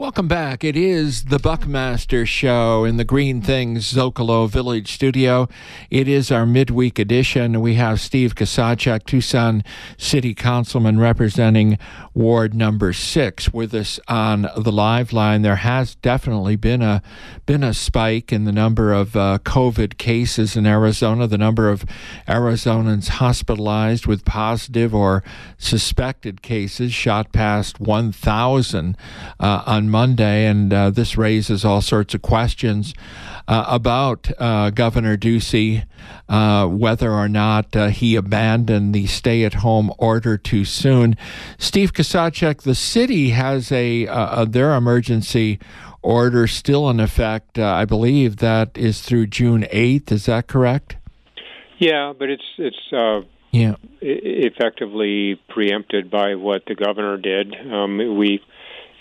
Welcome back. It is the Buckmaster Show in the Green Things Zocalo Village studio. It is our midweek edition. We have Steve Kozachik, Tucson City Councilman representing Ward Number Six, with us on the live line. There has definitely been a been a spike in the number of uh, COVID cases in Arizona. The number of Arizonans hospitalized with positive or suspected cases shot past 1,000 uh, on Monday, and uh, this raises all sorts of questions uh, about uh, Governor Ducey, uh, whether or not uh, he abandoned the stay-at-home order too soon. Steve Kozachik, the city has a their emergency order still in effect. I believe that is through June eighth. Is that correct? Yeah, but it's it's yeah effectively preempted by what the governor did. Um, we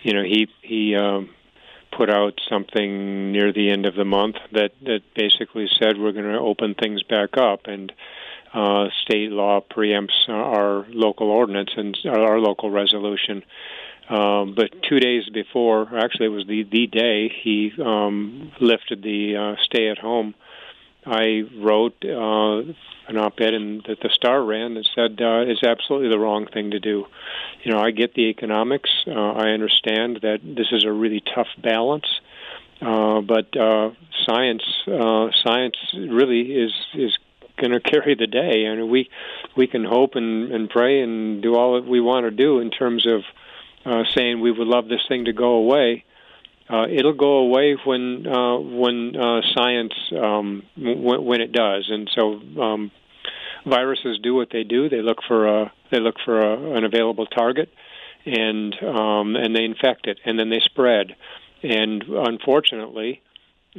you know, he he um, put out something near the end of the month that that basically said we're going to open things back up and. Uh, state law preempts our local ordinance and our local resolution. Um, but two days before, actually, it was the the day he um, lifted the uh, stay at home. I wrote uh, an op-ed in, that the Star ran that said uh, is absolutely the wrong thing to do. You know, I get the economics. Uh, I understand that this is a really tough balance, uh, but uh, science uh, science really is is going to carry the day, and we we can hope and, and pray and do all that we want to do in terms of uh, saying we would love this thing to go away. Uh, it'll go away when uh, when uh, science um, w- when it does, and so um, viruses do what they do. They look for a they look for a, an available target, and um, and they infect it, and then they spread. And unfortunately,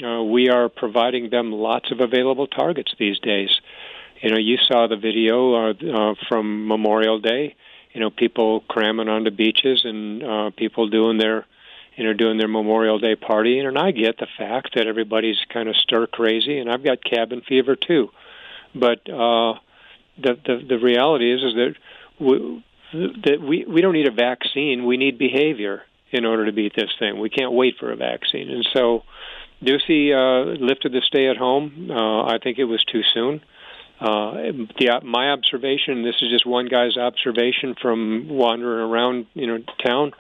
uh, we are providing them lots of available targets these days. You know, you saw the video uh, uh, from Memorial Day. You know, people cramming onto beaches and uh, people doing their you know, doing their Memorial Day partying, and I get the fact that everybody's kind of stir crazy, and I've got cabin fever too. But uh, the the the reality is is that we, that we we don't need a vaccine. We need behavior in order to beat this thing. We can't wait for a vaccine, and so. Ducey uh, lifted the stay at home. Uh, I think it was too soon. Uh, the, my observation, this is just one guy's observation from wandering around, you know, town,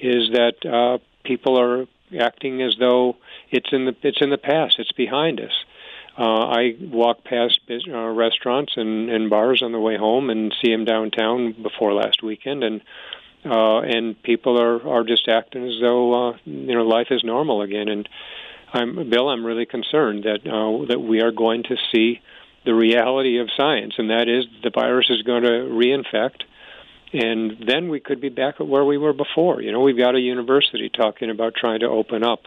is that uh, people are acting as though it's in the it's in the past. It's behind us. Uh, I walk past uh, restaurants and, and bars on the way home and see them downtown before last weekend, and uh, and people are are just acting as though uh, you know life is normal again. And I'm Bill. I'm really concerned that uh, that we are going to see the reality of science, and that is the virus is going to reinfect and then we could be back at where we were before. You know, we've got a university talking about trying to open up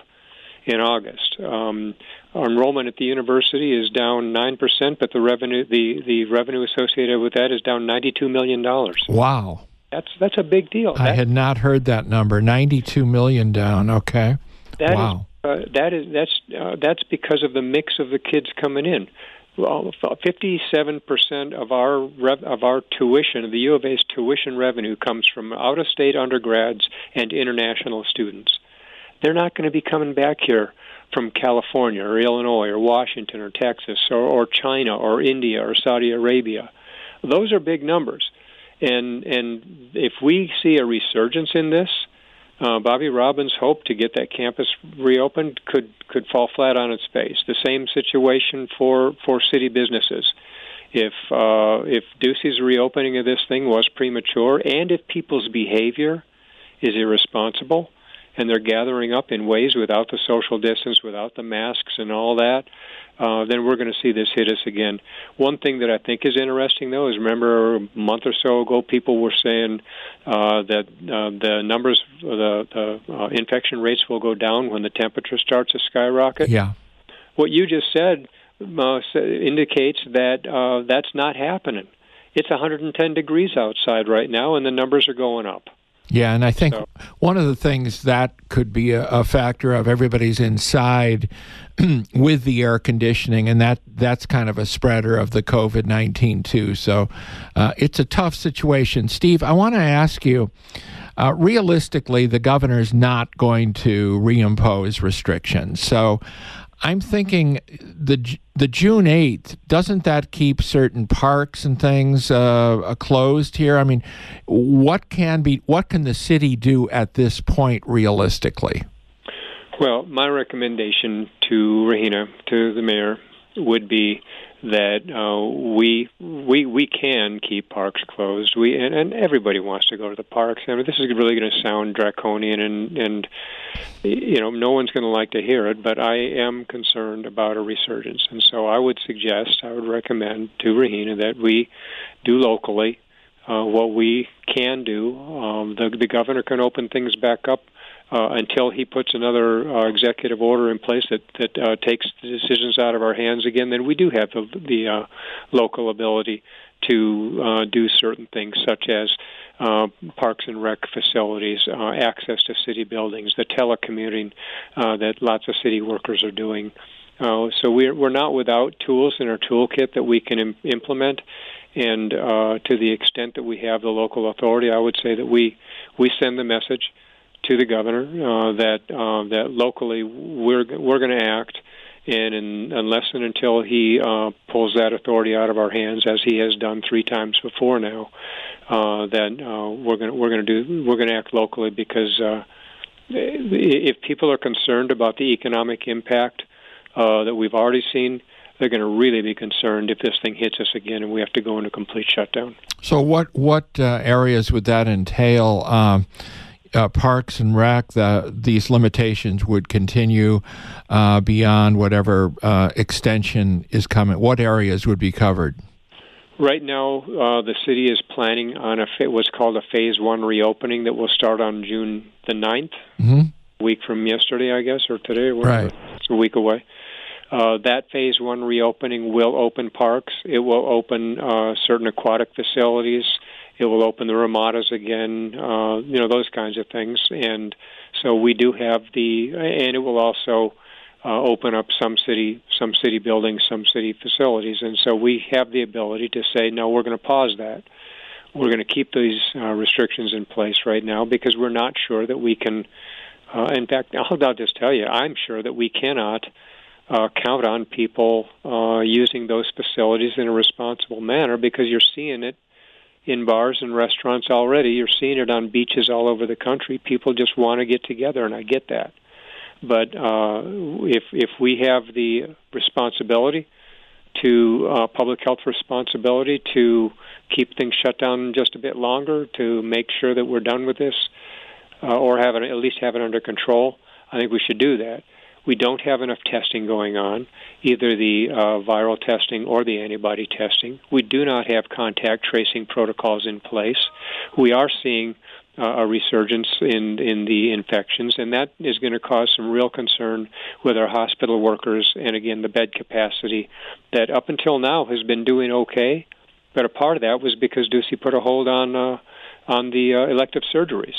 in August. Um, our enrollment at the university is down nine percent, but the revenue the the revenue associated with that is down ninety two million dollars. Wow, that's that's a big deal. I that, had not heard that number. Ninety two million down. Okay. That wow. Is, uh, that is that's uh, that's because of the mix of the kids coming in. 57% of our rev, of our tuition, the U of A's tuition revenue comes from out-of-state undergrads and international students. They're not going to be coming back here from California or Illinois or Washington or Texas or, or China or India or Saudi Arabia. Those are big numbers. And and if we see a resurgence in this, uh, Bobby Robbins' hope to get that campus reopened could could fall flat on its face. The same situation for for city businesses. If uh, if Ducey's reopening of this thing was premature, and if people's behavior is irresponsible, and they're gathering up in ways without the social distance, without the masks and all that, uh, then we're going to see this hit us again. One thing that I think is interesting, though, is remember a month or so ago, people were saying uh, that uh, the numbers, the, the uh, infection rates will go down when the temperature starts to skyrocket. Yeah. What you just said uh, indicates that uh, that's not happening. It's 110 degrees outside right now, and the numbers are going up. Yeah, and I think so. one of the things that could be a, a factor of everybody's inside with the air conditioning, and that that's kind of a spreader of the COVID nineteen too. So uh, it's a tough situation. Steve, I want to ask you. Uh, realistically, the governor is not going to reimpose restrictions. So I'm thinking the the June eighth doesn't that keep certain parks and things uh, closed here? I mean, what can be what can the city do at this point realistically? Well, my recommendation to Regina, to the mayor, would be that uh, we we we can keep parks closed. We and, and everybody wants to go to the parks. I mean, this is really going to sound draconian, and and you know, no one's going to like to hear it. But I am concerned about a resurgence, and so I would suggest, I would recommend to Regina that we do locally uh, what we can do. Um, the the governor can open things back up uh, until he puts another uh, executive order in place that that uh, takes the decisions out of our hands again, then we do have the, the uh, local ability to uh, do certain things, such as uh, parks and rec facilities, uh, access to city buildings, the telecommuting uh, that lots of city workers are doing. Uh, so we're we're not without tools in our toolkit that we can Im- implement, and uh, to the extent that we have the local authority, I would say that we we send the message to the governor uh, that uh, that locally we're we're going to act, and in, unless and until he uh, pulls that authority out of our hands, as he has done three times before now, uh, that uh, we're going we're going to do we're going to act locally because uh, if people are concerned about the economic impact uh, that we've already seen they're going to really be concerned if this thing hits us again and we have to go into complete shutdown. So, what what uh, areas would that entail? Um, uh, Parks and Rec, the, these limitations would continue uh, beyond whatever uh, extension is coming? What areas would be covered? Right now, uh, the city is planning on a what's called a phase one reopening that will start on June the 9th, mm-hmm. a week from yesterday, I guess, or today, or right. It's a week away. Uh, that phase one reopening will open parks. It will open uh, certain aquatic facilities. It will open the ramadas again, uh, you know, those kinds of things. And so we do have the, and it will also uh, open up some city, some city buildings, some city facilities. And so we have the ability to say, no, we're going to pause that. We're going to keep these uh, restrictions in place right now because we're not sure that we can. Uh, in fact, I'll, I'll just tell you, I'm sure that we cannot uh, count on people uh, using those facilities in a responsible manner because you're seeing it in bars and restaurants already. You're seeing it on beaches all over the country. People just want to get together, and I get that. But uh, if if we have the responsibility to uh, public health responsibility to keep things shut down just a bit longer, to make sure that we're done with this, uh, or have it at least have it under control, I think we should do that. We don't have enough testing going on, either the uh, viral testing or the antibody testing. We do not have contact tracing protocols in place. We are seeing uh, a resurgence in in the infections, and that is going to cause some real concern with our hospital workers and again the bed capacity that up until now has been doing okay, but a part of that was because Ducey put a hold on uh, on the uh, elective surgeries,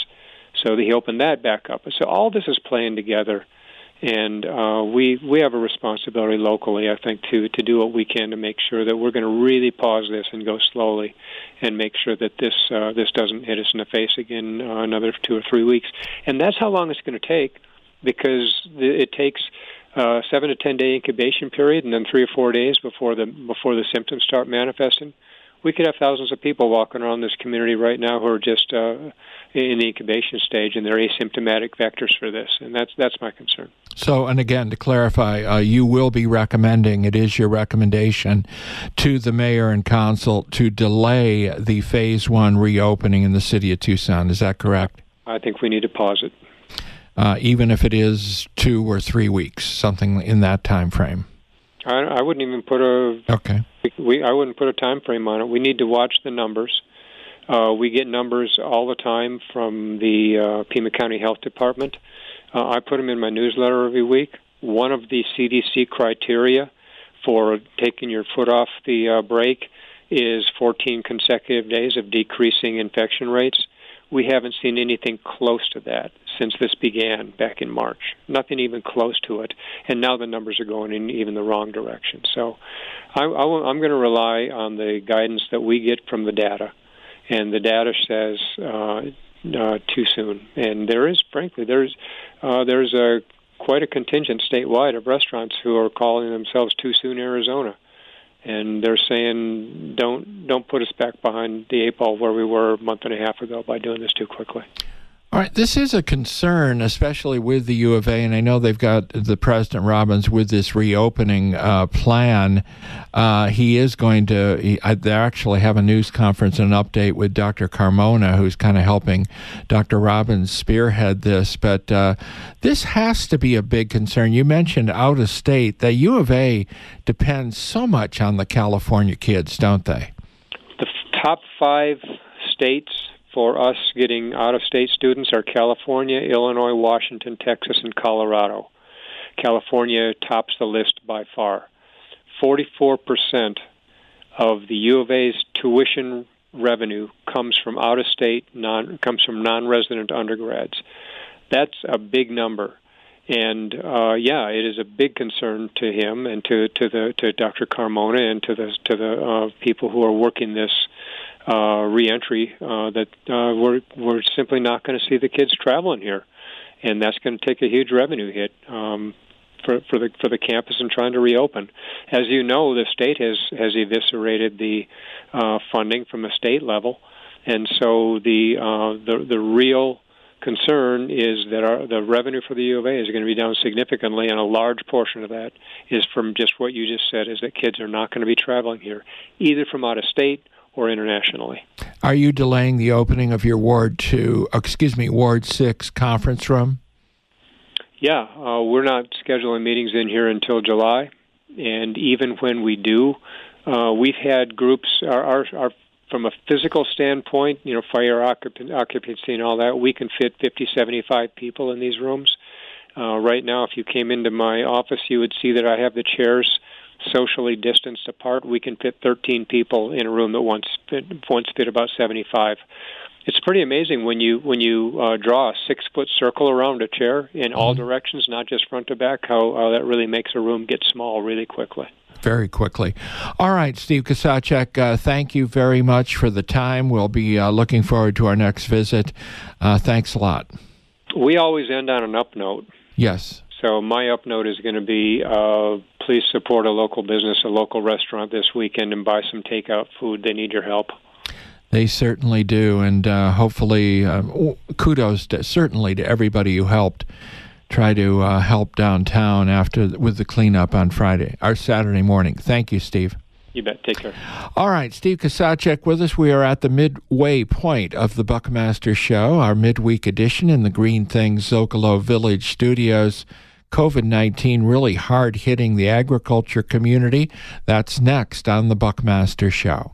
so he opened that back up. So all this is playing together and uh, we we have a responsibility locally, I think, to to do what we can to make sure that we're going to really pause this and go slowly, and make sure that this uh, this doesn't hit us in the face again uh, another two or three weeks. And that's how long it's going to take, because it takes uh, seven to ten day incubation period, and then three or four days before the before the symptoms start manifesting we could have thousands of people walking around this community right now who are just uh, in the incubation stage and they're asymptomatic vectors for this, and that's that's my concern. So, and again, to clarify, uh, you will be recommending it is your recommendation to the mayor and council to delay the phase one reopening in the city of Tucson. Is that correct? I think we need to pause it, uh, even if it is two or three weeks, something in that time frame. I, I wouldn't even put a okay. We I wouldn't put a time frame on it. We need to watch the numbers. Uh, we get numbers all the time from the uh, Pima County Health Department. Uh, I put them in my newsletter every week. One of the CDC criteria for taking your foot off the uh, brake is 14 consecutive days of decreasing infection rates. we haven't seen anything close to that since this began back in March. Nothing even close to it, and now the numbers are going in even the wrong direction. So, I, I'm going to rely on the guidance that we get from the data, and the data says uh, uh, too soon. And there is, frankly, there's uh, there's a quite a contingent statewide of restaurants who are calling themselves Too Soon Arizona and they're saying don't don't put us back behind the eight ball where we were a month and a half ago by doing this too quickly. All right, this is a concern, especially with the U of A, and I know they've got the President Robbins with this reopening uh, plan. Uh, he is going to. He, they actually have a news conference and an update with Dr. Carmona, who's kind of helping Dr. Robbins spearhead this. But uh, this has to be a big concern. You mentioned out of state. The U of A depends so much on the California kids, don't they? The top five states for us getting out of state students are California, Illinois, Washington, Texas, and Colorado. California tops the list by far. 44% of the U of A's tuition revenue comes from out of state, non comes from non-resident undergrads. That's a big number. And uh, yeah, it is a big concern to him and to, to the to Dr. Carmona and to the to the uh, people who are working this uh, reentry uh, that uh, we're we're simply not going to see the kids traveling here, and that's going to take a huge revenue hit um, for for the for the campus and trying to reopen. As you know, the state has has eviscerated the uh, funding from a state level, and so the uh, the the real concern is that our, the revenue for the U of A is going to be down significantly, and a large portion of that is from just what you just said: is that kids are not going to be traveling here, either from out of state or internationally. Are you delaying the opening of your Ward Two, excuse me, Ward Six conference room? Yeah, uh, we're not scheduling meetings in here until July, and even when we do, uh, we've had groups. Our, our, our from a physical standpoint, you know, fire occupancy and all that, we can fit 50, 75 people in these rooms. Uh, right now, if you came into my office, you would see that I have the chairs socially distanced apart. We can fit 13 people in a room that once fit, once fit about 75. It's pretty amazing when you when you uh, draw a six foot circle around a chair in all mm-hmm. directions, not just front to back. How, how that really makes a room get small really quickly very quickly. All right, Steve Kozachik, uh, thank you very much for the time. We'll be uh, looking forward to our next visit. Uh, thanks a lot. We always end on an up note. Yes. So my up note is going to be uh, please support a local business, a local restaurant this weekend, and buy some takeout food. They need your help. They certainly do, and uh, hopefully, um, kudos to, certainly to everybody who helped try to uh, help downtown after with the cleanup on Friday or Saturday morning. Thank you, Steve. You bet. Take care. All right, Steve Kozachik with us. We are at the midway point of the Buckmaster Show, our midweek edition in the Green Things Zocalo Village studios. COVID 19 really hard hitting the agriculture community. That's next on the Buckmaster Show.